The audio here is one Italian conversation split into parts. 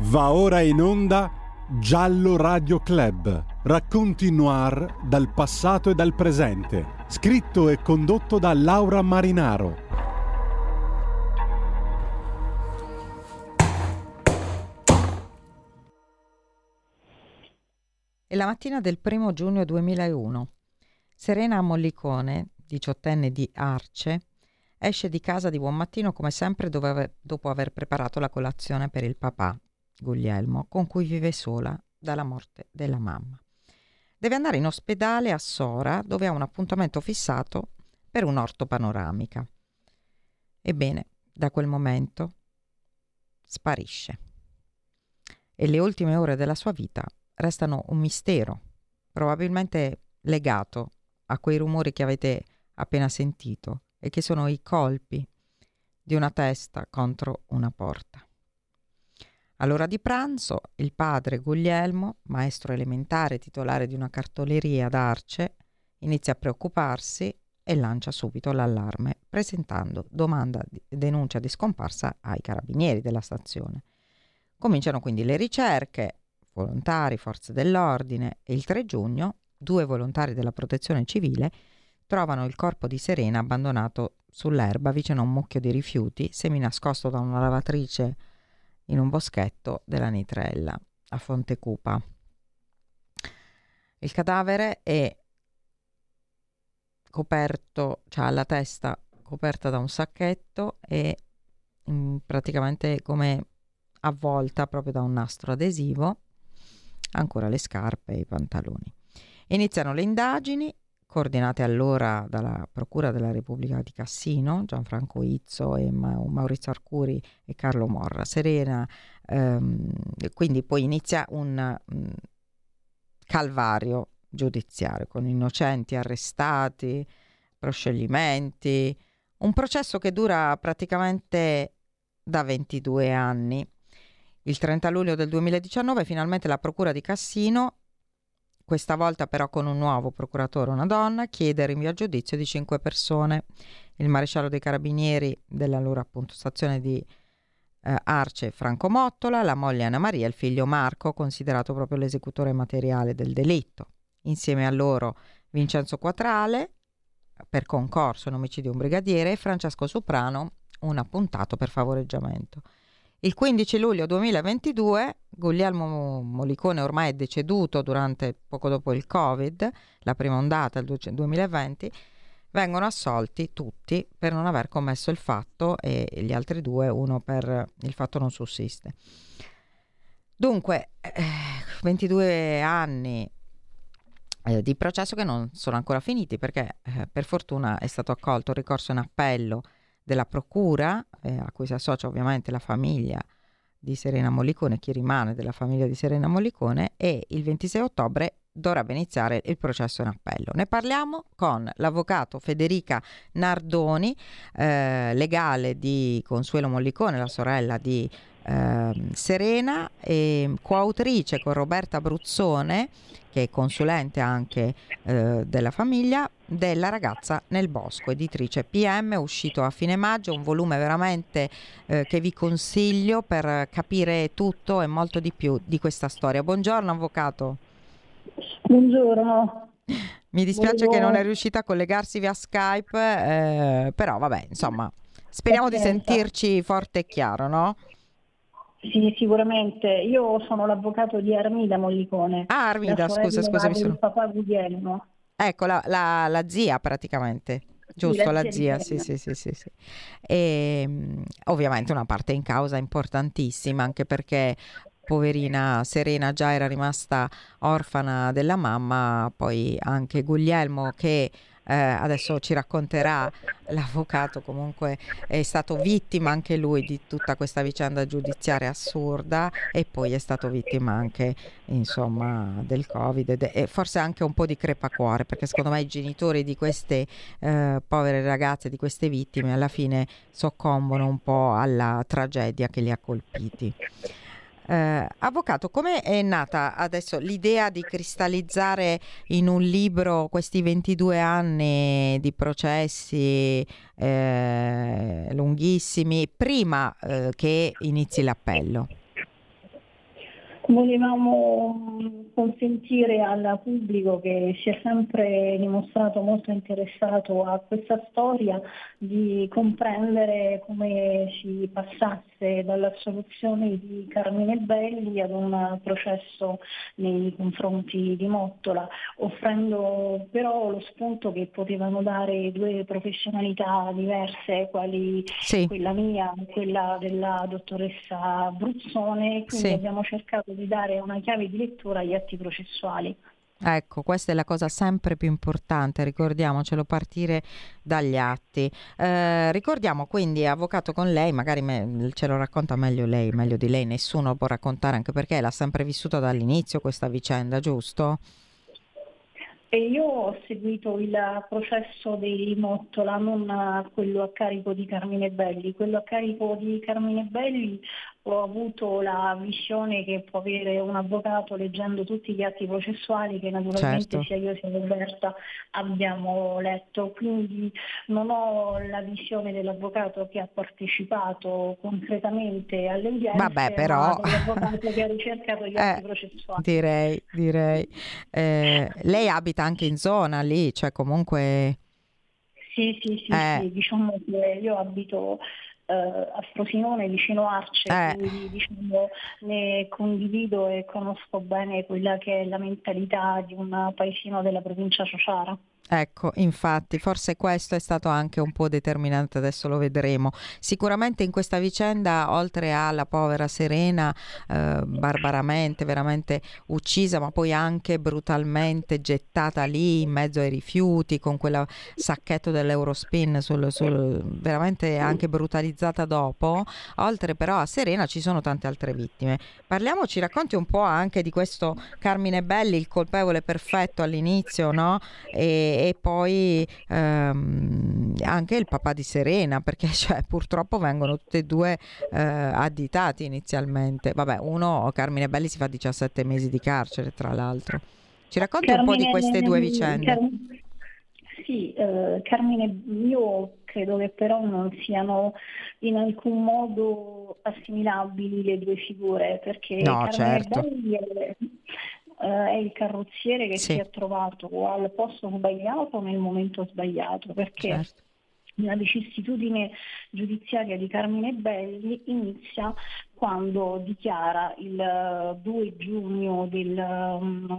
Va ora in onda Giallo Radio Club. Racconti noir dal passato e dal presente. Scritto e condotto da Laura Marinaro. È la mattina del primo giugno 2001. Serena Mollicone, diciottenne di Arce, esce di casa di buon mattino come sempre dopo aver preparato la colazione per il papà, Guglielmo, con cui vive sola dalla morte della mamma. Deve andare in ospedale a Sora, dove ha un appuntamento fissato per un'ortopanoramica. Ebbene, da quel momento sparisce. E le ultime ore della sua vita restano un mistero, probabilmente legato a quei rumori che avete appena sentito e che sono i colpi di una testa contro una porta. All'ora di pranzo il padre Guglielmo, maestro elementare titolare di una cartoleria ad Arce, inizia a preoccuparsi e lancia subito l'allarme, presentando domanda di denuncia di scomparsa ai carabinieri della stazione. Cominciano quindi le ricerche, volontari, forze dell'ordine e il 3 giugno due volontari della protezione civile trovano il corpo di Serena abbandonato sull'erba vicino a un mucchio di rifiuti, seminascosto da una lavatrice in un boschetto della Nitrella a Fontecupa. Il cadavere è coperto, cioè ha la testa coperta da un sacchetto e mh, mm, praticamente come avvolta proprio da un nastro adesivo, ancora le scarpe e i pantaloni. Iniziano le indagini coordinate allora dalla Procura della Repubblica di Cassino, Gianfranco Izzo e Ma- Maurizio Arcuri e Carlo Morra. Serena, ehm, quindi poi inizia un mh, mm, calvario giudiziario con innocenti arrestati, proscioglimenti, un processo che dura praticamente da 22 anni. Il 30 luglio del 2019 finalmente la Procura di Cassino questa volta però con un nuovo procuratore, una donna, chiede il rinvio a giudizio di cinque persone. Il maresciallo dei carabinieri della loro appunto stazione di eh, Arce Franco Mottola, la moglie Anna Maria e il figlio Marco, considerato proprio l'esecutore materiale del delitto. Insieme a loro Vincenzo Quatrale per concorso in omicidio un brigadiere e Francesco Soprano un appuntato per favoreggiamento. Il 15 luglio 2022 Guglielmo Molicone ormai è deceduto durante poco dopo il Covid, la prima ondata del 2020, vengono assolti tutti per non aver commesso il fatto e gli altri due uno per il fatto non sussiste. Dunque, eh, 22 anni eh, di processo che non sono ancora finiti perché eh, per fortuna è stato accolto il ricorso in appello della Procura, eh, a cui si associa ovviamente la famiglia di Serena Mollicone, chi rimane della famiglia di Serena Mollicone, e il 26 ottobre dovrebbe iniziare il processo in appello. Ne parliamo con l'avvocato Federica Nardoni, eh, legale di Consuelo Mollicone, la sorella di eh, Serena, e coautrice con Roberta Bruzzone, che è consulente anche eh, della famiglia, della ragazza nel bosco, editrice PM, uscito a fine maggio, un volume veramente eh, che vi consiglio per capire tutto e molto di più di questa storia. Buongiorno avvocato. Buongiorno. Mi dispiace Buongiorno. che non è riuscita a collegarsi via Skype, eh, però vabbè, insomma, speriamo di sentirci forte e chiaro, no? Sì, sicuramente. Io sono l'avvocato di Armida Mollicone. Ah, Armida, scusa, scusa, mi sono... papà Guglielmo. Ecco, la, la, la zia praticamente. Giusto, la, zia, sì, sì, sì, sì, sì. E, ehm, ovviamente una parte in causa importantissima, anche perché poverina Serena già era rimasta orfana della mamma, poi anche Guglielmo che eh, adesso ci racconterà l'avvocato comunque è stato vittima anche lui di tutta questa vicenda giudiziaria assurda e poi è stato vittima anche insomma del covid e forse anche un po' di crepacuore perché secondo me i genitori di queste eh, povere ragazze di queste vittime alla fine soccombono un po' alla tragedia che li ha colpiti eh, avvocato, come è nata adesso l'idea di cristallizzare in un libro questi 22 anni di processi eh, lunghissimi prima eh, che inizi l'appello? Volevamo consentire al pubblico che si è sempre dimostrato molto interessato a questa storia di comprendere come si passasse dall'assoluzione di Carmine Belli ad un processo nei confronti di Mottola, offrendo però lo spunto che potevano dare due professionalità diverse, quali sì. quella mia e quella della dottoressa Bruzzone, quindi sì. abbiamo cercato di dare una chiave di lettura agli atti processuali. Ecco, questa è la cosa sempre più importante, ricordiamocelo, partire dagli atti. Eh, ricordiamo quindi, avvocato con lei, magari me, ce lo racconta meglio lei, meglio di lei, nessuno può raccontare, anche perché l'ha sempre vissuta dall'inizio questa vicenda, giusto? E io ho seguito il processo di Mottola, non quello a carico di Carmine Belli. Quello a carico di Carmine Belli ho avuto la visione che può avere un avvocato leggendo tutti gli atti processuali che naturalmente certo. sia io sia Roberta abbiamo letto, quindi non ho la visione dell'avvocato che ha partecipato concretamente alle udienze, Vabbè, però... dell'avvocato che ha ricercato gli atti eh, processuali. Direi, direi. Eh, lei abita anche in zona lì, cioè comunque... Sì, sì, sì, eh. sì, diciamo che io abito eh, a Frosinone vicino Arce, eh. quindi diciamo, ne condivido e conosco bene quella che è la mentalità di un paesino della provincia Ciociara. Ecco, infatti, forse questo è stato anche un po' determinante, adesso lo vedremo. Sicuramente in questa vicenda, oltre alla povera Serena, eh, barbaramente, veramente uccisa, ma poi anche brutalmente gettata lì in mezzo ai rifiuti, con quel sacchetto dell'Eurospin, sul, sul, veramente anche brutalizzata dopo, oltre però a Serena ci sono tante altre vittime. Parliamo, ci racconti un po' anche di questo Carmine Belli, il colpevole perfetto all'inizio, no? E, e poi ehm, anche il papà di Serena, perché cioè, purtroppo vengono tutti e due eh, additati inizialmente. Vabbè, uno, Carmine Belli, si fa 17 mesi di carcere, tra l'altro. Ci racconti Carmine, un po' di queste due vicende? Car- sì, eh, Carmine, io credo che però non siano in alcun modo assimilabili le due figure, perché no, Carmine certo. Belli è, eh, è il carrozziere che sì. si è trovato al posto sbagliato nel momento sbagliato, perché certo. La vicissitudine giudiziaria di Carmine Belli inizia quando dichiara il 2 eh, giugno del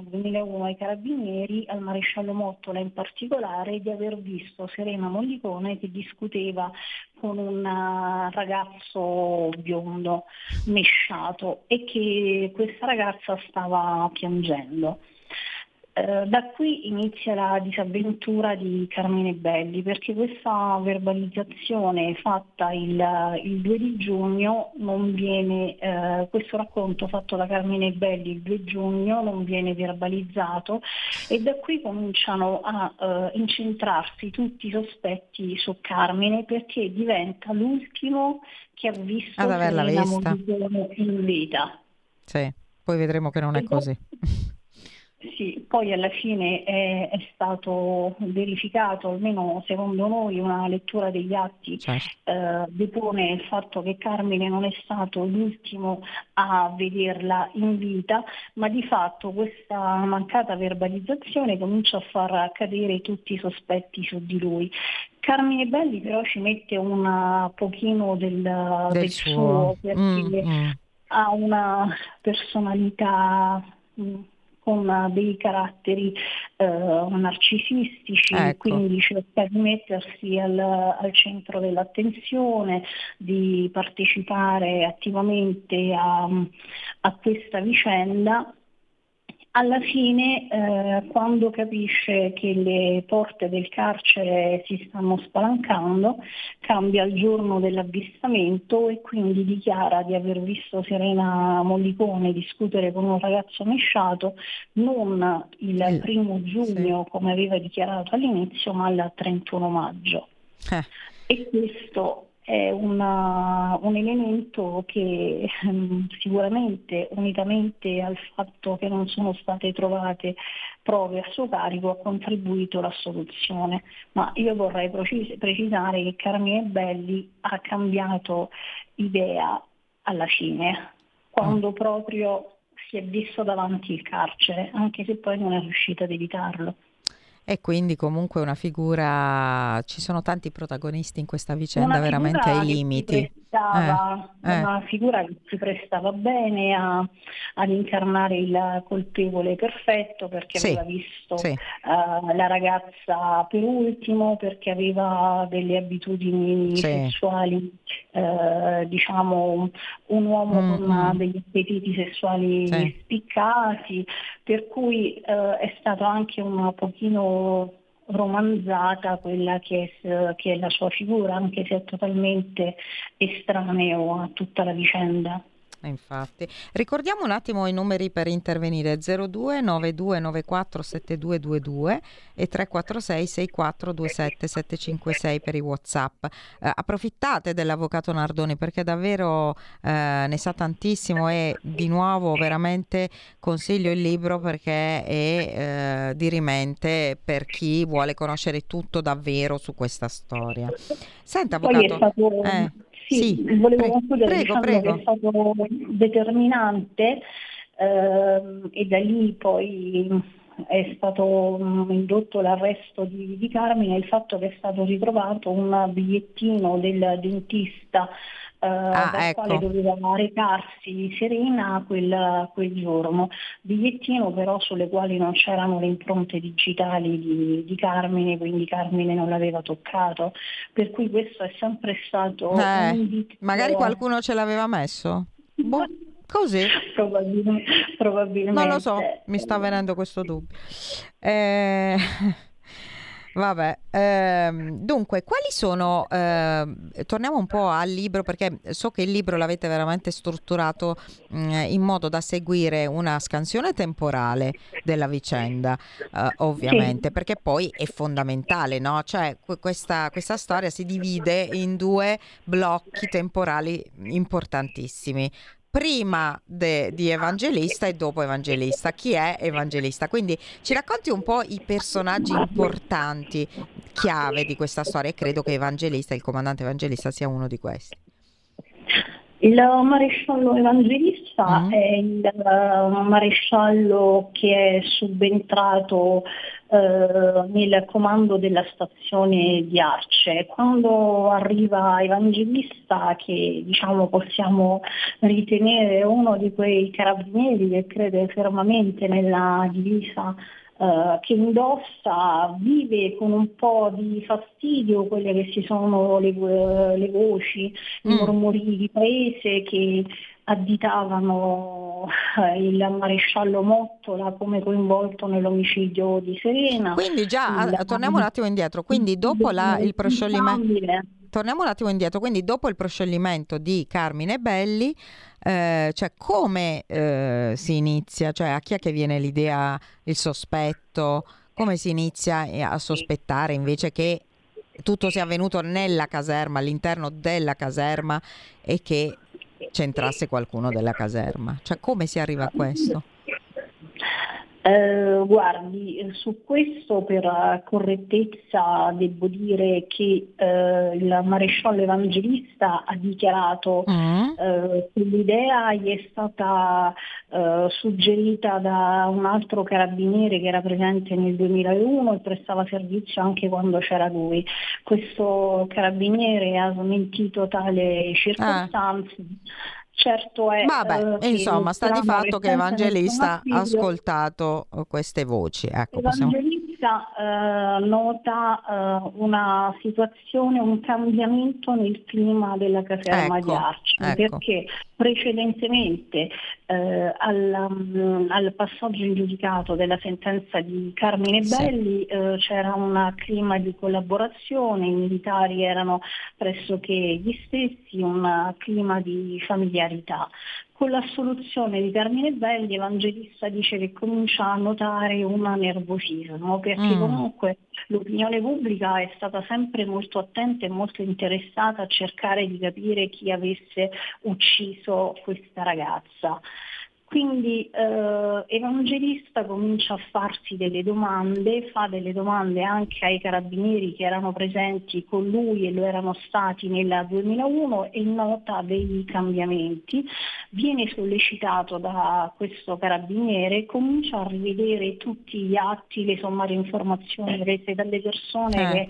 2001 mm, ai carabinieri, al maresciallo Mottola in particolare, di aver visto Serena Mollicone che discuteva con un eh, ragazzo biondo, mesciato, e che questa ragazza stava piangendo. Eh, da qui inizia la disavventura di Carmine Belli perché questa verbalizzazione fatta il, il 2 di giugno non viene, eh, questo racconto fatto da Carmine Belli il 2 giugno non viene verbalizzato e da qui cominciano a eh, incentrarsi tutti i sospetti su Carmine perché diventa l'ultimo che ha visto Ad averla vista. in vita. Sì, poi vedremo che non è così. Sì, poi alla fine è, è, stato verificato, almeno secondo noi una lettura degli atti certo. eh, depone il fatto che Carmine non è stato l'ultimo a vederla in vita, ma di fatto questa mancata verbalizzazione comincia a far cadere tutti i sospetti su di lui. Carmine Belli però ci mette un pochino del, del, del suo, suo perché mm, mm. ha una personalità... Con dei caratteri eh, narcisistici, ecco. quindi cerca di mettersi al, al, centro dell'attenzione, di partecipare attivamente a, a questa vicenda alla fine, eh, quando capisce che le porte del carcere si stanno spalancando, cambia il giorno dell'avvistamento e quindi dichiara di aver visto Serena Mollicone discutere con un ragazzo mesciato non il primo giugno sì. come aveva dichiarato all'inizio, ma il 31 maggio. Eh. E questo è una, un elemento che um, sicuramente unitamente al fatto che non sono state trovate prove a suo carico ha contribuito alla soluzione. Ma io vorrei precis- precisare che Carmine Belli ha cambiato idea alla fine, quando mm. proprio si è visto davanti il carcere, anche se poi non è riuscita ad evitarlo. E quindi comunque una figura, ci sono tanti protagonisti in questa vicenda veramente ai limiti. Prestava, eh, eh. Una figura che si prestava bene a, ad incarnare il colpevole perfetto perché sì, aveva visto sì. uh, la ragazza per ultimo, perché aveva delle abitudini sì. sessuali, uh, diciamo un uomo mm, con mm. degli appetiti sessuali spiccati, per cui uh, è stato anche un pochino romanzata quella che è, che è la sua figura, anche se è totalmente estraneo a tutta la vicenda. Infatti, ricordiamo un attimo i numeri per intervenire 02 9294 7222 e 346 6427 756 per i WhatsApp. Eh, approfittate dell'avvocato Nardoni perché davvero eh, ne sa tantissimo e di nuovo veramente consiglio il libro perché è eh, dirimente per chi vuole conoscere tutto davvero su questa storia. Senta avvocato, stato... sì, sì, volevo pre- concludere prego, prego. che è stato determinante eh, e da lì poi è stato mm, indotto l'arresto di, di Carmine il fatto che è stato ritrovato un bigliettino del dentista eh, ah, dal ecco. quale doveva recarsi Serena quel, quel, giorno. Bigliettino però sulle quali non c'erano le impronte digitali di, di, Carmine, quindi Carmine non l'aveva toccato. Per cui questo è sempre stato eh, un indizio. Magari qualcuno ce l'aveva messo? Boh. Così? Probabilmente, probabilmente, Non lo so, mi sta venendo questo dubbio. Eh... Vabbè, ehm, dunque, quali sono, ehm, torniamo un po' al libro perché so che il libro l'avete veramente strutturato mh, mm, in modo da seguire una scansione temporale della vicenda, eh, ovviamente, sì. perché poi è fondamentale, no? Cioè questa, questa storia si divide in due blocchi temporali importantissimi prima de, di Evangelista e dopo Evangelista. Chi è Evangelista? Quindi ci racconti un po' i personaggi importanti, chiave di questa storia e credo che Evangelista, il comandante Evangelista, sia uno di questi. Il maresciallo evangelista mm. è il uh, maresciallo che è subentrato uh, nel comando della stazione di Arce. Quando arriva Evangelista, che diciamo possiamo ritenere uno di quei carabinieri che crede fermamente nella divisa Uh, che indossa, vive con un po' di fastidio quelle che si sono le, le voci, mm. i mormori di paese che additavano eh, il maresciallo Mottola come coinvolto nell'omicidio di Serena. Quindi già, il, torniamo un attimo indietro, quindi dopo la, il proscioglimento torniamo un attimo indietro, quindi dopo il proscioglimento di Carmine Belli, eh, cioè come eh, si inizia, cioè a chi è che viene l'idea, il sospetto, come si inizia a sospettare invece che tutto sia avvenuto nella caserma, all'interno della caserma e che c'entrasse qualcuno della caserma, cioè come si arriva a questo? Eh, guardi, su questo per correttezza devo dire che eh, il maresciallo evangelista ha dichiarato mm. eh, che l'idea gli è stata eh, suggerita da un altro carabiniere che era presente nel 2001 e prestava servizio anche quando c'era lui. Questo carabiniere ha smentito tale circostanza. Ah Certo è. Vabbè, eh, insomma, sta di fatto che Evangelista ha ascoltato queste voci. Ecco, Evangelista possiamo... eh, nota eh, una situazione, un cambiamento nel clima della caserma ecco, di Arci, ecco. perché precedentemente eh, al, um, al, passaggio in giudicato della sentenza di Carmine Belli sì. eh, c'era un clima di collaborazione, i militari erano pressoché gli stessi, un clima di familiarità. Con l'assoluzione di Carmine Belli, Evangelista dice che comincia a notare un nervosismo, perché mm. comunque l'opinione pubblica è stata sempre molto attenta e molto interessata a cercare di capire chi avesse ucciso questa ragazza. Quindi eh, Evangelista comincia a farsi delle domande, fa delle domande anche ai carabinieri che erano presenti con lui e lo erano stati nel 2001 e nota dei cambiamenti, viene sollecitato da questo carabiniere, comincia a rivedere tutti gli atti, le sommarie informazioni rese dalle persone eh. che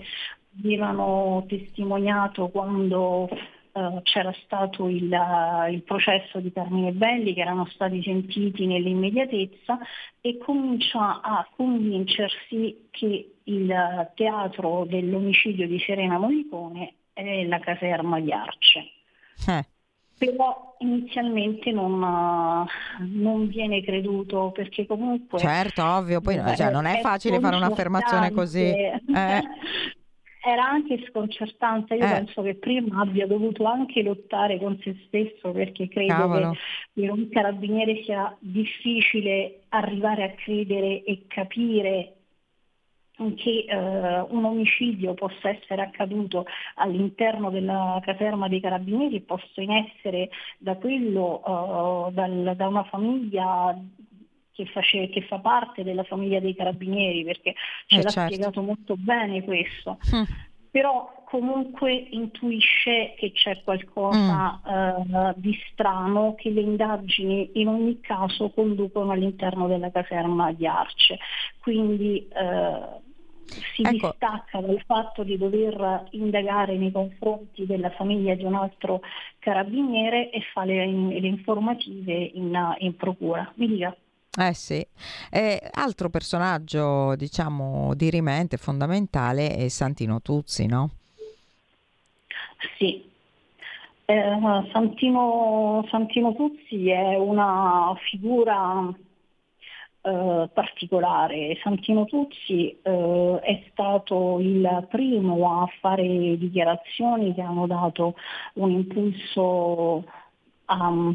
avevano testimoniato quando Uh, c'era stato il, uh, il, processo di Carmine Belli che erano stati sentiti nell'immediatezza e comincia a convincersi che il teatro dell'omicidio di Serena Molicone è la caserma di Arce. Eh. Però inizialmente non, uh, non, viene creduto perché comunque... Certo, ovvio, poi cioè, non è, è facile fare un'affermazione così. Eh. era anche sconcertante. Io eh. penso che prima abbia dovuto anche lottare con se stesso perché credo Cavolo. che per un carabiniere sia difficile arrivare a credere e capire che eh, un omicidio possa essere accaduto all'interno della caserma dei carabinieri possa in essere da quello, eh, dal, da una famiglia che, face, che, fa parte della famiglia dei carabinieri, perché ce eh l'ha certo. spiegato molto bene questo. Mm. Però comunque intuisce che c'è qualcosa mm. uh, di strano che le indagini in ogni caso conducono all'interno della caserma di Arce. Quindi uh, si ecco. distacca dal fatto di dover indagare nei confronti della famiglia di un altro carabiniere e fa le, le informative in, in procura. Mi dica. Eh sì, eh, altro personaggio diciamo dirimente, fondamentale è Santino Tuzzi, no? Sì, eh, Santino, Santino, Tuzzi è una figura eh, particolare. Santino Tuzzi eh, è stato il primo a fare dichiarazioni che hanno dato un impulso a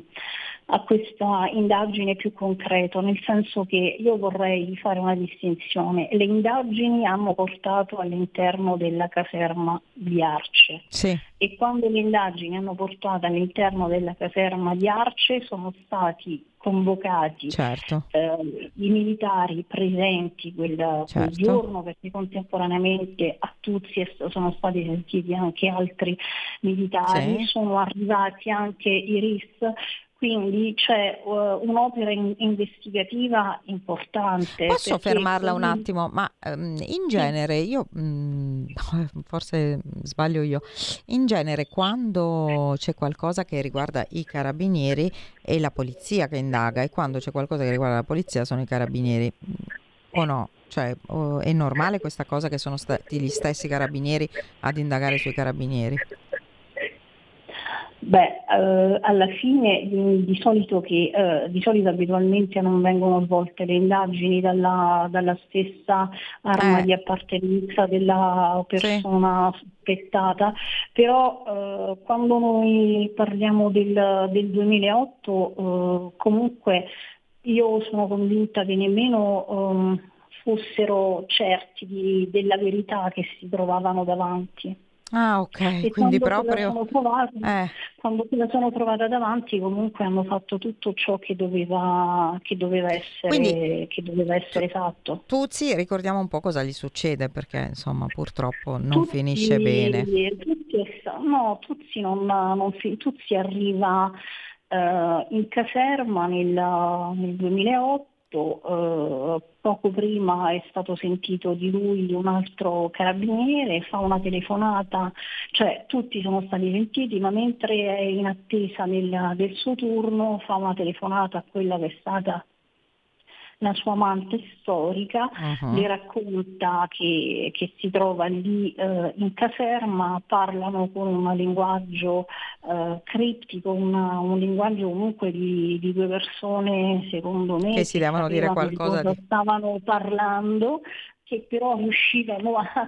a questa indagine più concreto, nel senso che io vorrei fare una distinzione. Le indagini hanno portato all'interno della caserma di Arce sì. e quando le indagini hanno portato all'interno della caserma di Arce sono stati convocati certo. eh, i militari presenti quel, certo. quel, giorno perché contemporaneamente a Tuzzi sono stati sentiti anche altri militari, sì. sono arrivati anche i RIS quindi c'è uh, un'opera in- investigativa importante. Posso fermarla un attimo? Ma um, in genere, io um, forse sbaglio io, in genere quando c'è qualcosa che riguarda i carabinieri è la polizia che indaga e quando c'è qualcosa che riguarda la polizia sono i carabinieri o no? Cioè, oh, è normale questa cosa che sono stati gli stessi carabinieri ad indagare sui carabinieri? Beh, eh, alla fine di, di, solito che, eh, di solito abitualmente non vengono svolte le indagini dalla, dalla stessa arma eh. di appartenenza della persona sì. sospettata, però eh, quando noi parliamo del, del 2008 eh, comunque io sono convinta che nemmeno ehm, fossero certi di, della verità che si trovavano davanti. Ah, ok, e quindi proprio... Trovata, eh. Quando se la sono trovata davanti comunque hanno fatto tutto ciò che doveva, che doveva, essere, quindi, che doveva essere fatto. Tuzzi, ricordiamo un po' cosa gli succede perché insomma purtroppo non Tuzzi, finisce bene. Tuzzi, no, Tuzzi, non, non, Tuzzi arriva uh, in caserma nel, nel 2008 eh, poco prima è stato sentito di lui un altro carabiniere, fa una telefonata, cioè tutti sono stati sentiti, ma mentre è in attesa nel, del suo turno fa una telefonata a quella che è stata la sua amante storica, uh-huh. le racconta che, che, si trova lì eh, in caserma, parlano con un linguaggio eh, criptico, una, un linguaggio comunque di, di, due persone, secondo me, che si devono dire qualcosa di... stavano parlando, che però riuscivano a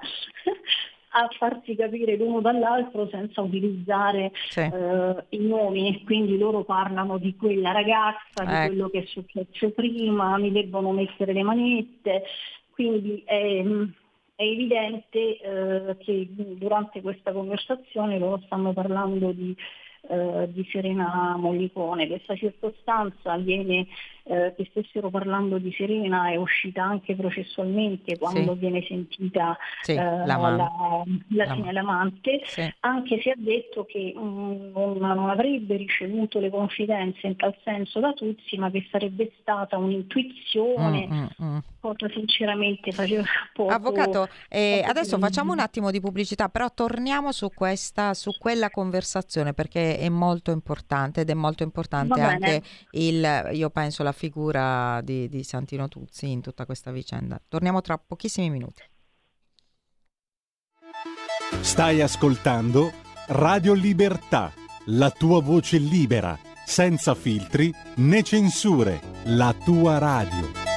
a farsi capire l'uno dall'altro senza utilizzare sì. eh, i nomi, quindi loro parlano di quella ragazza, di ecco. quello che è successo prima, mi debbono mettere le manette, quindi è, è evidente eh, che durante questa conversazione loro stanno parlando di, eh, di Serena Mollicone. Questa circostanza viene eh, che stessero parlando di Serena è uscita anche processualmente quando Sì. viene sentita Sì, eh, l'amante. la, la L'am- segnalante, Sì. anche se ha detto che mm, non, non avrebbe ricevuto le confidenze in tal senso da Tuzzi, ma che sarebbe stata un'intuizione, Mm, mm, mm. cosa sinceramente faceva poco. Avvocato, eh, adesso facciamo un attimo di pubblicità, però torniamo su questa, su quella conversazione perché è molto importante ed è molto importante anche il, io penso, la figura di, di Santino Tuzzi in tutta questa vicenda. Torniamo tra pochissimi minuti. Stai ascoltando Radio Libertà, la tua voce libera, senza filtri né censure, la tua radio.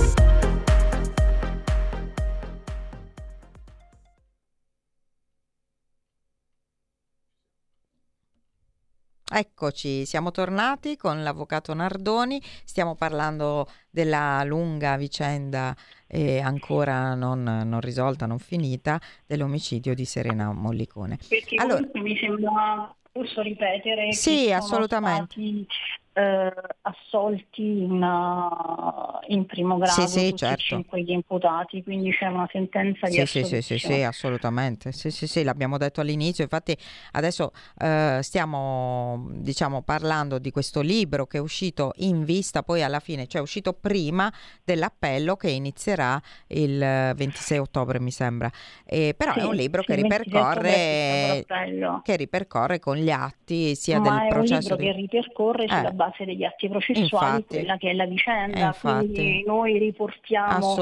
Eccoci, siamo tornati con l'avvocato Nardoni, stiamo parlando della lunga vicenda eh, ancora non, non risolta, non finita, dell'omicidio di Serena Mollicone. Perché Allora- mi sembra giusto ripetere Sì, assolutamente. stati eh, assolti in, uh, in primo grado Sì, sì, tutti certo. cinque gli imputati, quindi c'è una sentenza di Sì, sì, sì, sì, sì, assolutamente. Sì, sì, sì, l'abbiamo detto all'inizio. Infatti, adesso eh, stiamo, diciamo, parlando di questo libro che è uscito in vista, poi alla fine, cioè è uscito prima dell'appello che inizierà il eh, 26 ottobre, mi sembra. Eh, però è Sì, un libro che il 26 ottobre ripercorre, è che ripercorre con gli atti sia Ma del è un processo libro di... che ripercorre Eh. sulla base degli atti processuali Infatti. quella che è la vicenda, infatti. quindi noi riportiamo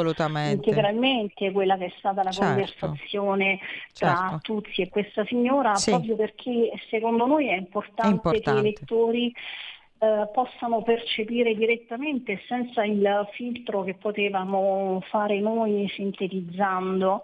integralmente quella che è stata la Certo. conversazione tra Certo. Tuzzi e questa signora, Sì. proprio perché secondo noi è importante, È importante. che i lettori eh, possano percepire direttamente senza il filtro che potevamo fare noi sintetizzando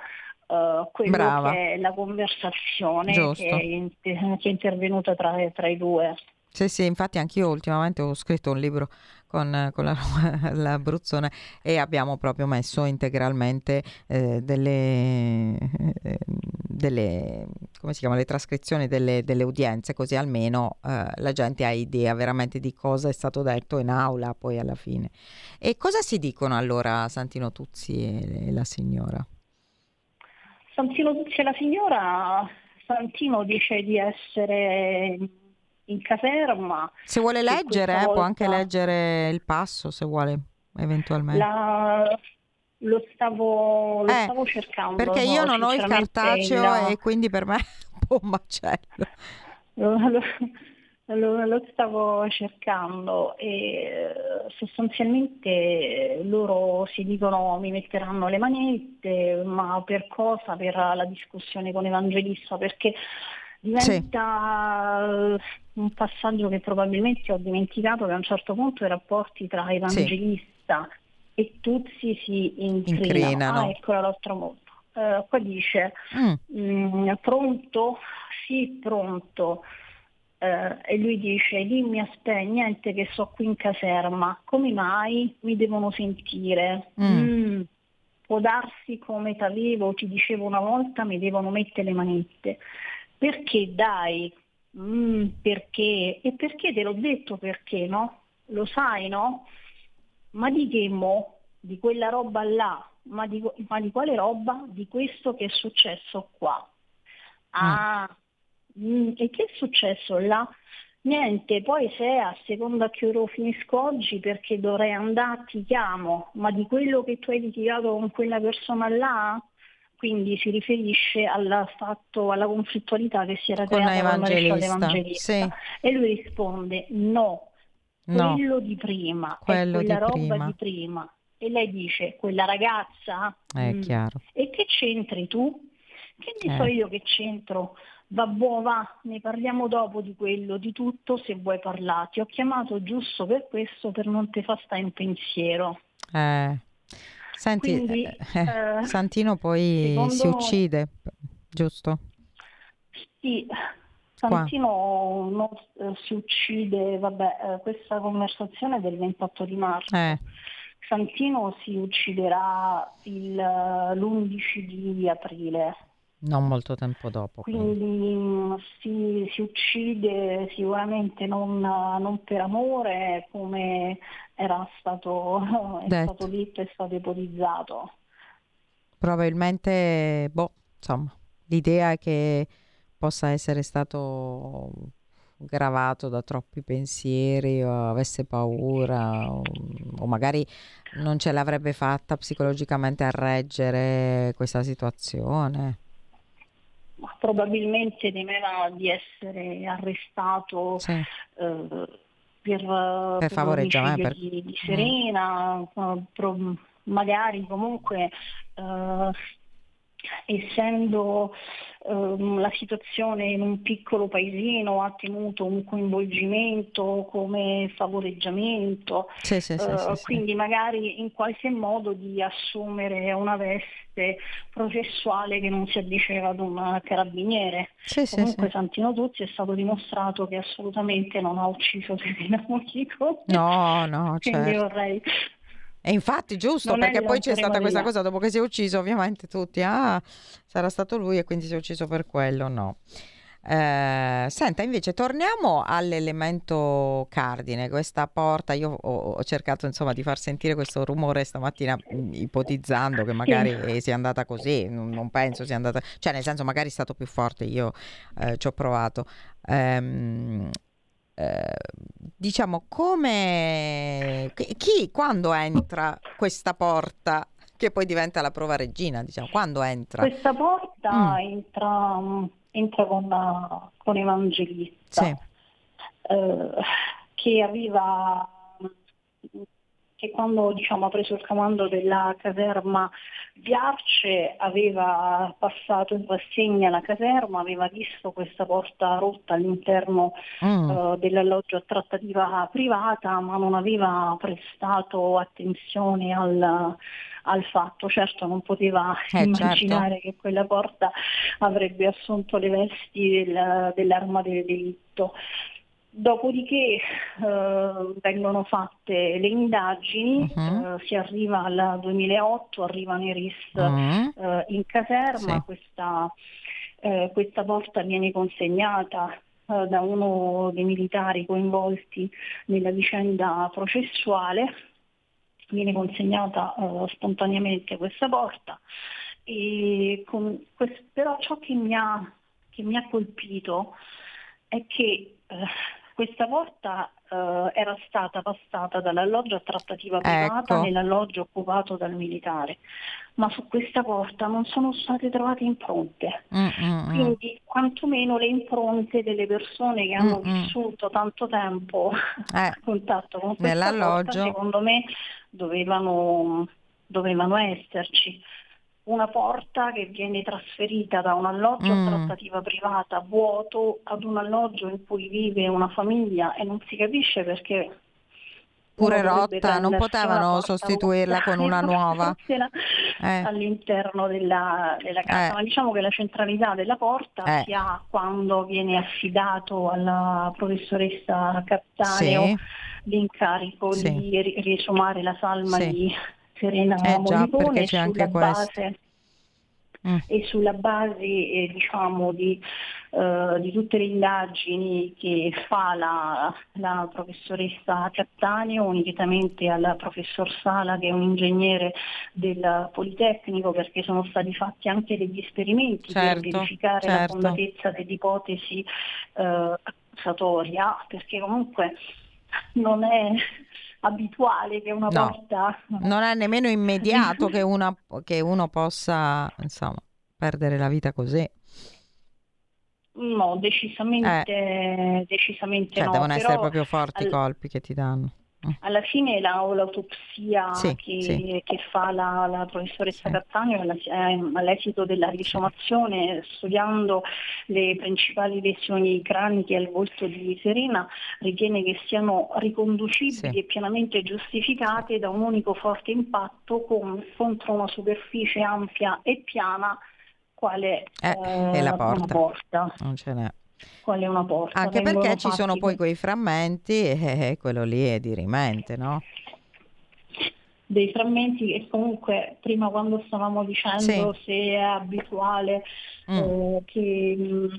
eh, quello Brava. che è la conversazione che è, che è intervenuta tra, tra i due. Sì, sì, infatti anch'io ultimamente ho scritto un libro con, con la, l'Abruzzone e abbiamo proprio messo integralmente eh, delle, eh, delle, come si chiama, le trascrizioni delle, delle udienze, così almeno eh, la gente ha idea veramente di cosa è stato detto in aula poi alla fine. E cosa si dicono allora Santino Tuzzi e, e la signora? Santino Tuzzi e la signora, Santino dice di essere in caserma, Se vuole leggere, eh, può anche leggere il passo se vuole, eventualmente. la- lo, stavo, lo Eh, stavo cercando. Perché io no, non ho il cartaceo il- e quindi per me è un po' un macello. lo, lo- lo- lo stavo cercando e eh, sostanzialmente loro si dicono mi metteranno le manette, ma per cosa? Per la discussione con Evangelista, perché diventa eh, un passaggio che probabilmente ho dimenticato che a un certo punto i rapporti tra Evangelista e Tuzzi si incrinano. Ah, ecco l'ho trovato. Eh, qua dice Mm, Mm, pronto? Sì, pronto. Eh, e lui dice, dimmi aspetta, niente che so qui in caserma, come mai mi devono sentire? Mm. Mm, può darsi come t'avevo, ti dicevo una volta, mi devono mettere le manette. Perché dai? Mm, perché? E perché te l'ho detto perché, no? Lo sai, no? Ma di che mo? Di quella roba là? Ma di, ma di quale roba? Di questo che è successo qua. Ah, mm, e che è successo là? Niente, poi se a seconda che ora finisco oggi perché dovrei andare ti chiamo, ma di quello che tu hai litigato con quella persona là? Quindi si riferisce al fatto, alla conflittualità che si era Con creata con Evangelista, Evangelista. sì. E lui risponde no, No, quello di prima, Quello quella di roba prima. di prima. E lei dice, quella ragazza? è Mm. chiaro. E che c'entri tu? Che ne Eh. so io che c'entro? Va buono, va, ne parliamo dopo di quello, di tutto se vuoi parlare. Ti ho chiamato giusto per questo, per non te fa stare in pensiero. Eh, Senti, Quindi, eh, eh, Santino poi secondo... si uccide, giusto? Sì, Santino non, eh, si uccide, vabbè, eh, questa conversazione è del 28 di marzo. Eh. Santino si ucciderà il, l'11 di aprile. Non molto tempo dopo. Quindi, quindi. Si, si, uccide sicuramente non, non, per amore come era stato, è stato detto e stato ipotizzato. Probabilmente, boh, insomma, l'idea è che possa essere stato gravato da troppi pensieri o avesse paura o, o, magari non ce l'avrebbe fatta psicologicamente a reggere questa situazione. Probabilmente temeva di essere arrestato sì. eh, per, per favoreggiare per... di, di Serena, mm. pro, magari comunque eh, essendo ehm, la situazione in un piccolo paesino ha tenuto un coinvolgimento come favoreggiamento, sì, sì, sì, uh, quindi magari in qualche modo di assumere una veste processuale che non si addiceva ad un carabiniere. Comunque Santino Tuzzi è stato dimostrato che assolutamente non ha ucciso Serena Mochico. No, no, quindi certo. vorrei e infatti, giusto, non perché poi c'è stata questa cosa dopo che si è ucciso, ovviamente tutti, ah, sarà stato lui e quindi si è ucciso per quello, no. Eh, senta, invece torniamo all'elemento cardine, questa porta, io ho, ho, cercato insomma di far sentire questo rumore stamattina ipotizzando che magari sì. sia andata così, non, non, penso sia andata, cioè nel senso magari è stato più forte, io eh, ci ho provato. Ehm, eh, diciamo come chi quando entra questa porta che poi diventa la prova regina diciamo quando entra questa porta mm. entra, entra con, con Evangelista sì. eh, che arriva che quando diciamo, ha preso il comando della caserma di Arce aveva passato in rassegna la caserma, aveva visto questa porta rotta all'interno mm. uh, dell'alloggio a trattativa privata, ma non aveva prestato attenzione al, al fatto. Certo non poteva eh, certo. immaginare certo. che quella porta avrebbe assunto le vesti del, dell'arma del delitto. Dopodiché eh, vengono fatte le indagini, uh-huh. eh, si arriva al 2008, arrivano i RIS uh-huh. eh, in caserma, sì. questa, eh, questa, porta viene consegnata eh, da uno dei militari coinvolti nella vicenda processuale, viene consegnata eh, spontaneamente questa porta, con, però ciò che mi ha, che mi ha colpito è che questa porta uh, era stata passata dall'alloggio a trattativa privata ecco. nell'alloggio occupato dal militare, ma su questa porta non sono state trovate impronte. Mm-mm. Quindi quantomeno le impronte delle persone che hanno Mm-mm. vissuto tanto tempo eh. a contatto con questa porta, secondo me dovevano, dovevano esserci una porta che viene trasferita da un alloggio mm. a trattativa privata vuoto ad un alloggio in cui vive una famiglia e non si capisce perché pure rotta, non potevano sostituirla con una nuova eh. all'interno della, della casa, eh. ma diciamo che la centralità della porta eh. si ha quando viene affidato alla professoressa Cattaneo sì. l'incarico sì. di riesumare la salma sì. di Serena eh, Mollicone sulla base, mm. e sulla base eh, diciamo, di, uh, di, tutte le indagini che fa la, la professoressa Cattaneo unitamente al professor Sala che è un ingegnere del Politecnico perché sono stati fatti anche degli esperimenti certo, per verificare certo. la fondatezza dell'ipotesi accusatoria perché comunque non è abituale che una no, volta... Non è nemmeno immediato che, una, che uno possa insomma, perdere la vita così. No, decisamente, eh. decisamente cioè, no. Devono essere proprio forti i all... colpi che ti danno. Mm. Alla fine la, l'autopsia sì, che, sì. che, fa la, la professoressa sì. Cattaneo all'esito della risomazione, studiando le principali lesioni craniche al volto di Serena, ritiene che siano riconducibili e pienamente giustificate da un unico forte impatto con, contro una superficie ampia e piana quale eh, eh, è la porta. porta. Non ce n'è quale una porta. Anche perché ci sono poi quei frammenti e quello lì è di rimente, no? Dei frammenti che comunque prima quando stavamo dicendo sì. se è abituale mm. eh, che mh,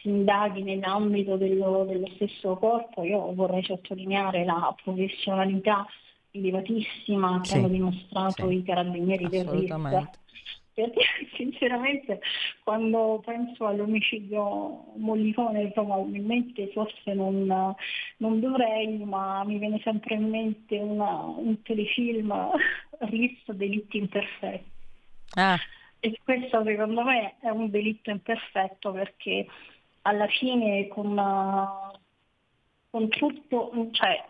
si indaghi nell'ambito dello, dello stesso corpo, io vorrei sottolineare la professionalità elevatissima che sì. hanno dimostrato sì. i carabinieri del RIS perché sinceramente quando penso all'omicidio Mollicone insomma in mente forse non, non, dovrei ma mi viene sempre in mente una, un telefilm RIS delitti imperfetti ah. e questo secondo me è un delitto imperfetto perché alla fine con, con tutto cioè,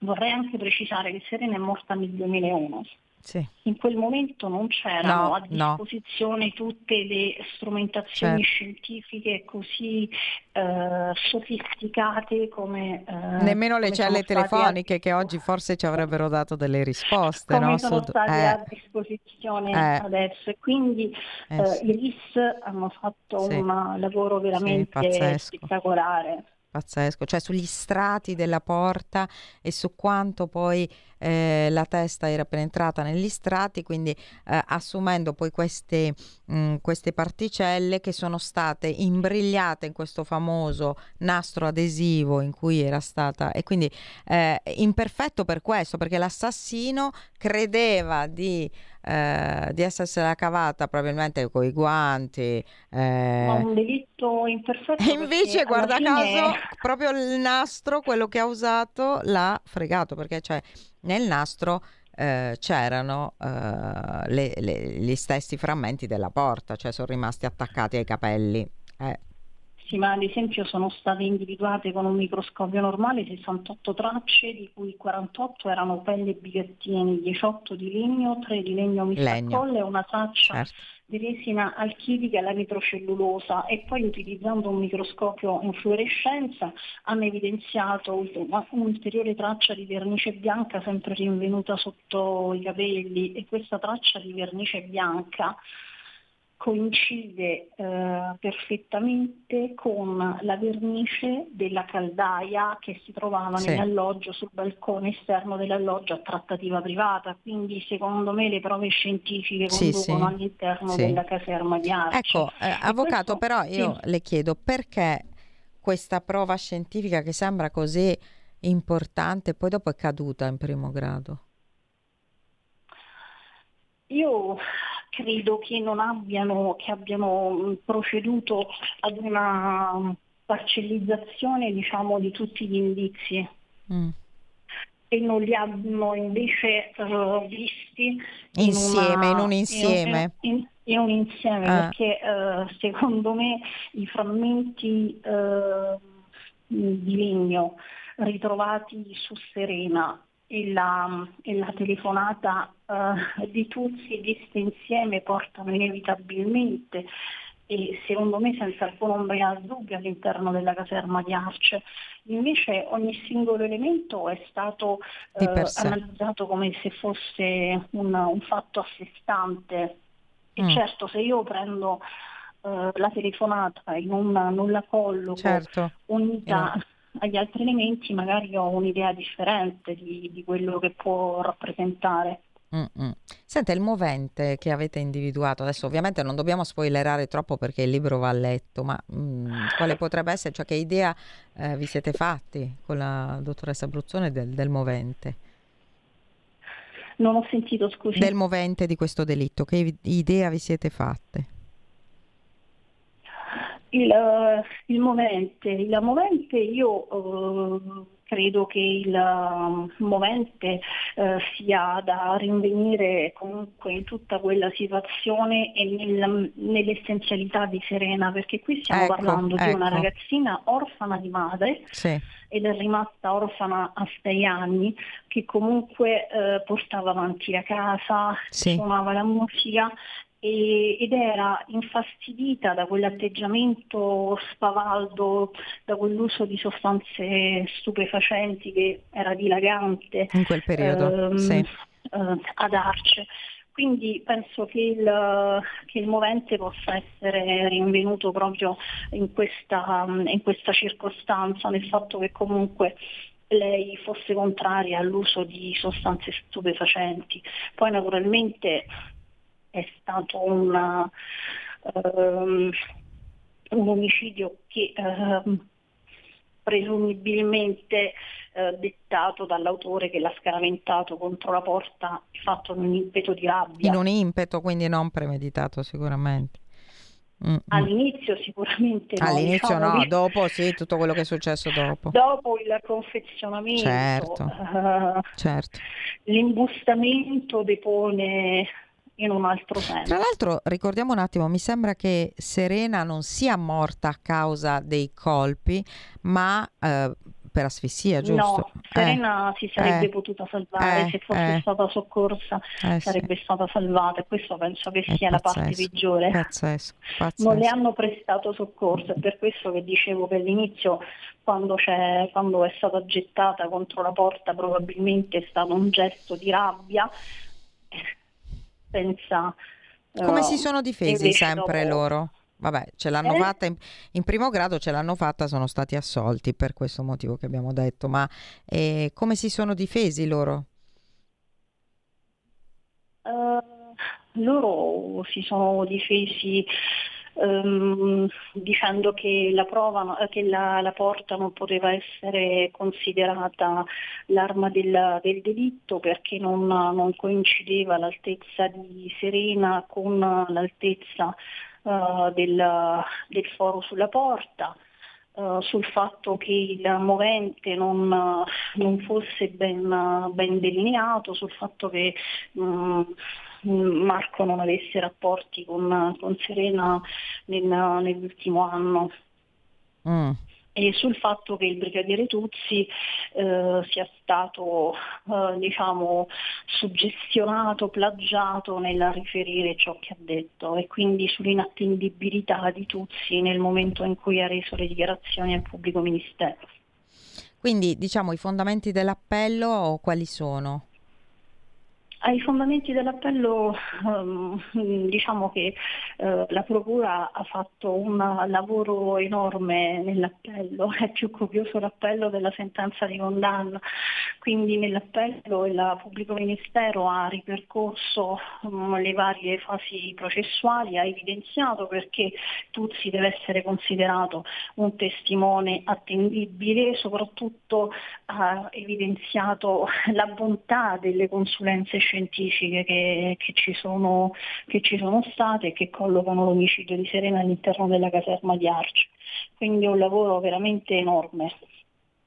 vorrei anche precisare che Serena è morta nel 2001 sì. In quel momento non c'erano no, a disposizione no. tutte le strumentazioni certo. scientifiche così eh, sofisticate come... Eh, Nemmeno le celle telefoniche a... che oggi forse ci avrebbero dato delle risposte. Come no? sono state eh. a disposizione eh. adesso e quindi eh, eh, i RIS hanno fatto sì. un lavoro veramente sì, spettacolare pazzesco, cioè sugli strati della porta e su quanto poi eh, la testa era penetrata negli strati, quindi eh, assumendo poi queste, mh, mm, queste particelle che sono state imbrigliate in questo famoso nastro adesivo in cui era stata e quindi eh, imperfetto per questo, perché l'assassino credeva di eh, di essersela cavata probabilmente con i guanti. Eh. Ma un delitto imperfetto. E invece, guarda caso, proprio il nastro, quello che ha usato, l'ha fregato perché cioè, nel nastro eh, c'erano eh, le, le, gli stessi frammenti della porta, cioè sono rimasti attaccati ai capelli. Eh. Ma ad esempio sono state individuate con un microscopio normale 68 tracce, di cui 48 erano pelle e bigattini, 18 di legno, 3 di legno misto a colle e una traccia certo. di resina alchilica e la nitrocellulosa. E poi utilizzando un microscopio in fluorescenza hanno evidenziato un'ulteriore traccia di vernice bianca sempre rinvenuta sotto i capelli. E questa traccia di vernice bianca coincide eh, perfettamente con la vernice della caldaia che si trovava sì. nell'alloggio sul balcone esterno dell'alloggio a trattativa privata, quindi secondo me le prove scientifiche conducono sì, sì. all'interno della caserma di Arci. Ecco, eh, avvocato, questo, però io le chiedo perché questa prova scientifica che sembra così importante poi dopo è caduta in primo grado? Io credo che non abbiano, che abbiano proceduto ad una parcellizzazione diciamo, di tutti gli indizi. Mm. E non li hanno invece uh, visti insieme, in, una, in un insieme. In, in, un insieme, ah. perché uh, secondo me i frammenti uh, di legno ritrovati su Serena e la, e la telefonata uh, di tutti viste insieme portano inevitabilmente e secondo me senza alcun ombra di dubbio all'interno della caserma di Arce. Invece ogni singolo elemento è stato uh, analizzato come se fosse un, un fatto a sé stante. E mm. certo se io prendo uh, la telefonata e non, non la colloco certo. unita... Eh agli altri elementi magari ho un'idea differente di, di quello che può rappresentare. Mm-mm. Senta, il movente che avete individuato, adesso ovviamente non dobbiamo spoilerare troppo perché il libro va letto, ma mm, quale potrebbe essere, cioè che idea eh, vi siete fatti con la dottoressa Bruzzone del, del movente? Non ho sentito, scusi. Del movente di questo delitto, che idea vi siete fatte? Il, il movente, il movente io uh, credo che il uh, movente uh, sia da rinvenire comunque in tutta quella situazione e nel, nell'essenzialità di Serena, perché qui stiamo ecco, parlando ecco. di una ecco. ragazzina orfana di madre sì. ed è rimasta orfana a sei anni, che comunque uh, portava avanti la casa, sì. suonava la musica ed era infastidita da quell'atteggiamento spavaldo, da quell'uso di sostanze stupefacenti che era dilagante in quel periodo ehm, sì. eh, ad Arce. Quindi penso che il, che il, movente possa essere rinvenuto proprio in questa, in questa circostanza, nel fatto che comunque lei fosse contraria all'uso di sostanze stupefacenti. Poi naturalmente è stato una, um, un omicidio che um, presumibilmente uh, dettato dall'autore che l'ha scaraventato contro la porta fatto in un impeto di rabbia. In un impeto, quindi non premeditato sicuramente. Mm-hmm. All'inizio sicuramente no. All'inizio diciamo, no, dopo sì, tutto quello che è successo dopo. Dopo il confezionamento, certo, uh, certo. l'imbustamento depone in un altro senso. Tra l'altro, ricordiamo un attimo, mi sembra che Serena non sia morta a causa dei colpi, ma eh, per asfissia, giusto? No, Serena eh, si sarebbe eh, potuta salvare, eh, se fosse eh. stata soccorsa eh, sarebbe sì. stata salvata e questo penso che sia la parte peggiore. Pazzesco, pazzesco. Non le hanno prestato soccorso, è per questo che dicevo che all'inizio quando, quando è stata gettata contro la porta probabilmente è stato un gesto di rabbia senza... Come uh, si sono difesi sempre dopo... loro? Vabbè, ce l'hanno eh? fatta in, in, primo grado, ce l'hanno fatta, sono stati assolti per questo motivo che abbiamo detto, ma eh, come si sono difesi loro? Uh, loro si sono difesi ehm, dicendo che, la, prova, che la, la, porta non poteva essere considerata l'arma del, del delitto perché non, non, coincideva l'altezza di Serena con l'altezza uh, del, del foro sulla porta. Uh, sul fatto che il movente non, non fosse ben, ben, delineato, sul fatto che um, Marco non avesse rapporti con, con Serena nel, nell'ultimo anno. Mm. E sul fatto che il brigadiere Tuzzi eh, sia stato eh, diciamo, suggestionato, plagiato nel riferire ciò che ha detto e quindi sull'inattendibilità di Tuzzi nel momento in cui ha reso le dichiarazioni al pubblico ministero. Quindi diciamo i fondamenti dell'appello quali sono? Ai fondamenti dell'appello um, diciamo che uh, la Procura ha fatto un lavoro enorme nell'appello, è più copioso l'appello della sentenza di condanna, quindi nell'appello il pubblico ministero ha ripercorso um, le varie fasi processuali, ha evidenziato perché Tuzzi deve essere considerato un testimone attendibile, soprattutto ha evidenziato la bontà delle consulenze scientifiche che, che, ci sono, che ci sono state e che collocano l'omicidio di Serena all'interno della caserma di Arci. Quindi è un lavoro veramente enorme.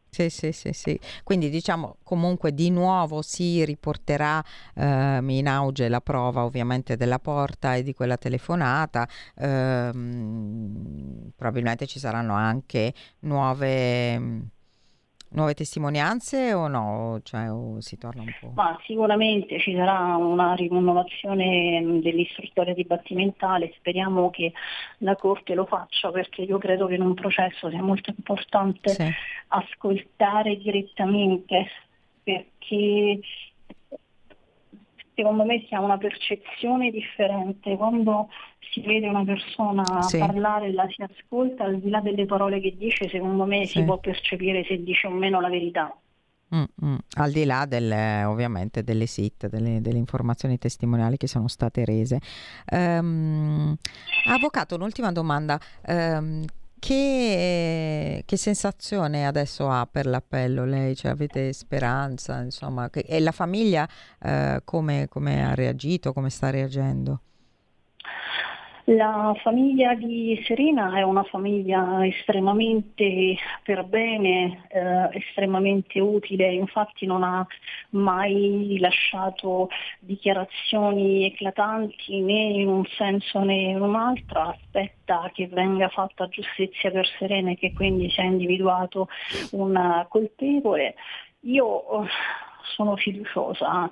Sì, sì, sì, sì. Quindi diciamo comunque di nuovo si riporterà eh, in auge la prova ovviamente della porta e di quella telefonata. Eh, probabilmente ci saranno anche nuove nuove testimonianze o no? Cioè, o si torna un po'? Ma sicuramente ci sarà una rinnovazione dell'istruttoria dibattimentale, speriamo che la Corte lo faccia perché io credo che in un processo sia molto importante sì. ascoltare direttamente perché secondo me si ha una percezione differente. Quando si vede una persona sì. parlare la si ascolta, al di là delle parole che dice, secondo me sì. si può percepire se dice o meno la verità. Mm-mm. Al di là del, ovviamente delle SIT, delle, delle, informazioni testimoniali che sono state rese. Um, avvocato, un'ultima domanda. Um, che, che, sensazione adesso ha per l'appello lei? Cioè, avete speranza? Insomma, che, e la famiglia eh, come, come, ha reagito, come sta reagendo? La famiglia di Serena è una famiglia estremamente per bene, eh, estremamente utile, infatti non ha mai lasciato dichiarazioni eclatanti né in un senso né in un altro, aspetta che venga fatta giustizia per Serena e che quindi sia individuato un colpevole. Io eh, sono fiduciosa,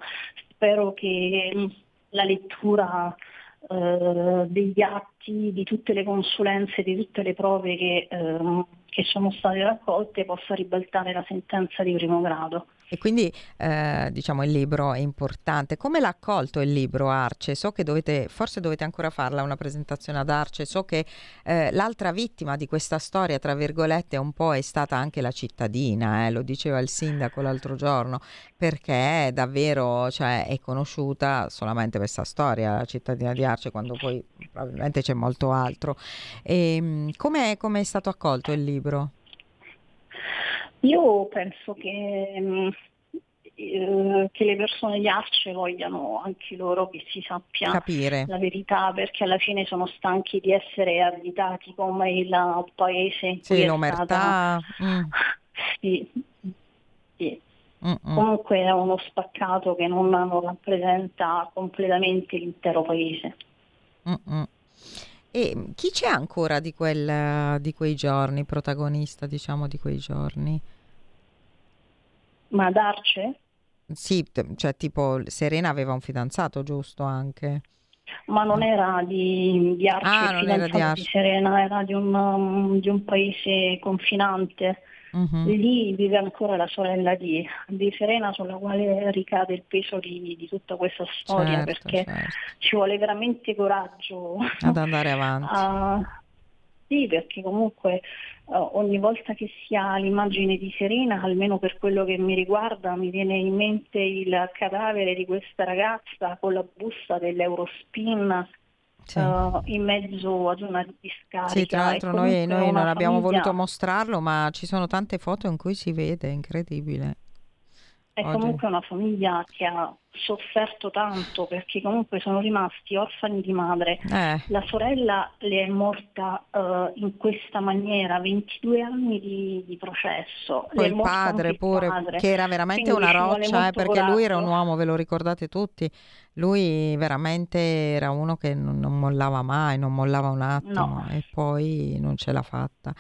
spero che la lettura eh, degli atti, di tutte le consulenze, di tutte le prove che, eh, che sono state raccolte possa ribaltare la sentenza di primo grado. E quindi eh, diciamo il libro è importante. Come l'ha accolto il libro Arce? So che dovete, forse dovete ancora farla una presentazione ad Arce. So che eh, l'altra vittima di questa storia, tra virgolette, un po' è stata anche la cittadina, eh, lo diceva il sindaco l'altro giorno, perché davvero cioè, è conosciuta solamente questa storia, la cittadina di Arce, quando poi probabilmente c'è molto altro. E, com'è, com'è stato accolto il libro? Io penso che, mm, eh, che le persone di Arce vogliano anche loro che si sappia Capire. la verità, perché alla fine sono stanchi di essere additati come il paese in cui sì, l'omertà. Stata... Mm. Sì, sì. Comunque è uno spaccato che non, non rappresenta completamente l'intero paese. Mm-mm. E chi c'è ancora di, quel, di quei giorni, protagonista diciamo di quei giorni? Ma Darce? Sì, cioè tipo Serena aveva un fidanzato giusto anche? Ma non era di, di Arce, ah, non era di, Arce. di Serena, era di un, um, di un paese confinante. Uh-huh. Lì vive ancora la sorella di, di, Serena sulla quale ricade il peso di, di tutta questa storia certo, perché certo. ci vuole veramente coraggio ad andare avanti. a, sì, perché comunque uh, ogni volta che si ha l'immagine di Serena, almeno per quello che mi riguarda, mi viene in mente il cadavere di questa ragazza con la busta dell'Eurospin sì. uh, in mezzo ad una discarica. Sì, tra l'altro noi, noi non abbiamo voluto mostrarlo, ma ci sono tante foto in cui si vede, è incredibile. È Oggi. comunque una famiglia che ha sofferto tanto perché comunque sono rimasti orfani di madre. Eh. La sorella le è morta uh, in questa maniera, 22 anni di, di processo. Poi il padre pure, padre. che era veramente Quindi una roccia, eh, perché coraggio. lui era un uomo, ve lo ricordate tutti, lui veramente era uno che non, non mollava mai, non mollava un attimo no. e poi non ce l'ha fatta.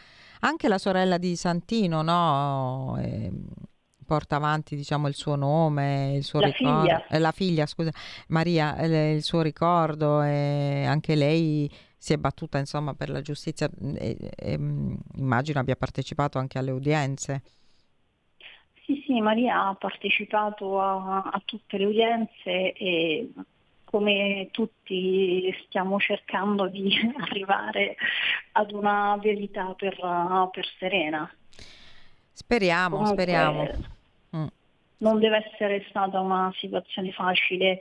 Anche la sorella di Santino, no? Eh, porta avanti diciamo, il suo nome, il suo la ricordo, figlia. Eh, la figlia, scusa, Maria, eh, il suo ricordo e anche lei si è battuta insomma per la giustizia e, e, mm, immagino abbia partecipato anche alle udienze. Sì, sì, Maria ha partecipato a, a tutte le udienze e come tutti stiamo cercando di arrivare ad una verità per, per Serena. Speriamo, Comunque, speriamo. Non deve essere stata una situazione facile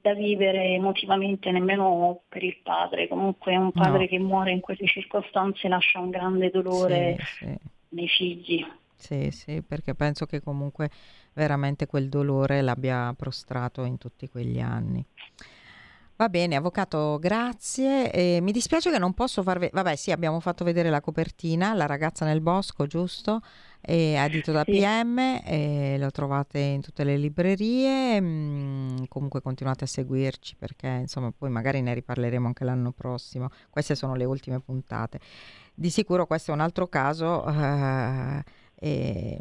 da vivere emotivamente nemmeno per il padre. Comunque un padre no. che muore in quelle circostanze lascia un grande dolore sì, sì. nei figli. Sì, sì, perché penso che comunque veramente quel dolore l'abbia prostrato in tutti quegli anni. Va bene, avvocato, grazie. E mi dispiace che non posso farvi... Vabbè, sì, abbiamo fatto vedere la copertina, La ragazza nel bosco, giusto? E edito da sì. PM, lo trovate in tutte le librerie. Mm, comunque continuate a seguirci perché, insomma, poi magari ne riparleremo anche l'anno prossimo. Queste sono le ultime puntate. Di sicuro questo è un altro caso... Uh, e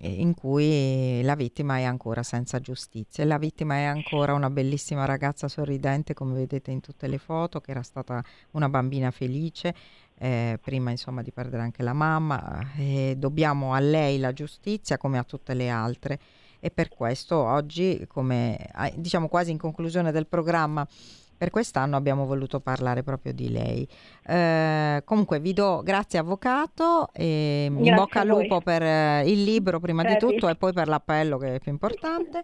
in cui la vittima è ancora senza giustizia. La vittima è ancora una bellissima ragazza sorridente, come vedete in tutte le foto, che era stata una bambina felice. Eh, prima insomma di perdere anche la mamma eh, dobbiamo a lei la giustizia come a tutte le altre e per questo oggi come diciamo quasi in conclusione del programma per quest'anno abbiamo voluto parlare proprio di lei. Eh, comunque vi do grazie avvocato e grazie in bocca al lupo per eh, il libro prima grazie. di tutto e poi per l'appello che è più importante.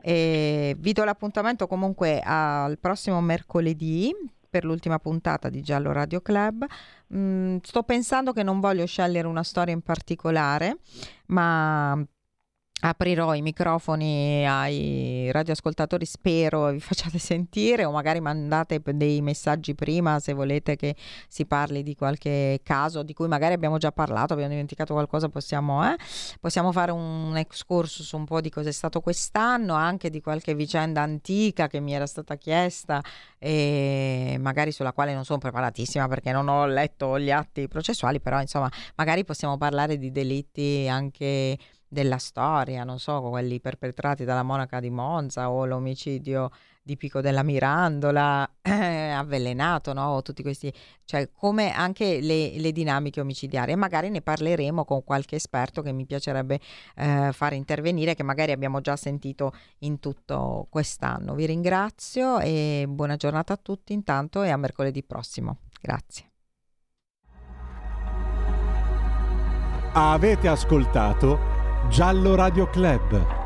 E vi do l'appuntamento comunque al prossimo mercoledì per l'ultima puntata di Giallo Radio Club. Mm, sto pensando che non voglio scegliere una storia in particolare, ma aprirò i microfoni ai radioascoltatori, spero vi facciate sentire o magari mandate dei messaggi prima se volete che si parli di qualche caso di cui magari abbiamo già parlato, abbiamo dimenticato qualcosa, possiamo, eh? possiamo fare un excursus su un po' di cosa è stato quest'anno, anche di qualche vicenda antica che mi era stata chiesta e magari sulla quale non sono preparatissima perché non ho letto gli atti processuali, però insomma magari possiamo parlare di delitti anche della storia, non so, quelli perpetrati dalla monaca di Monza o l'omicidio di Pico della Mirandola, eh, avvelenato, no? Tutti questi, cioè come anche le, le, dinamiche omicidiarie. magari ne parleremo con qualche esperto che mi piacerebbe eh, fare intervenire, che magari abbiamo già sentito in tutto quest'anno. Vi ringrazio e buona giornata a tutti intanto e a mercoledì prossimo. Grazie. Avete ascoltato Giallo Radio Club.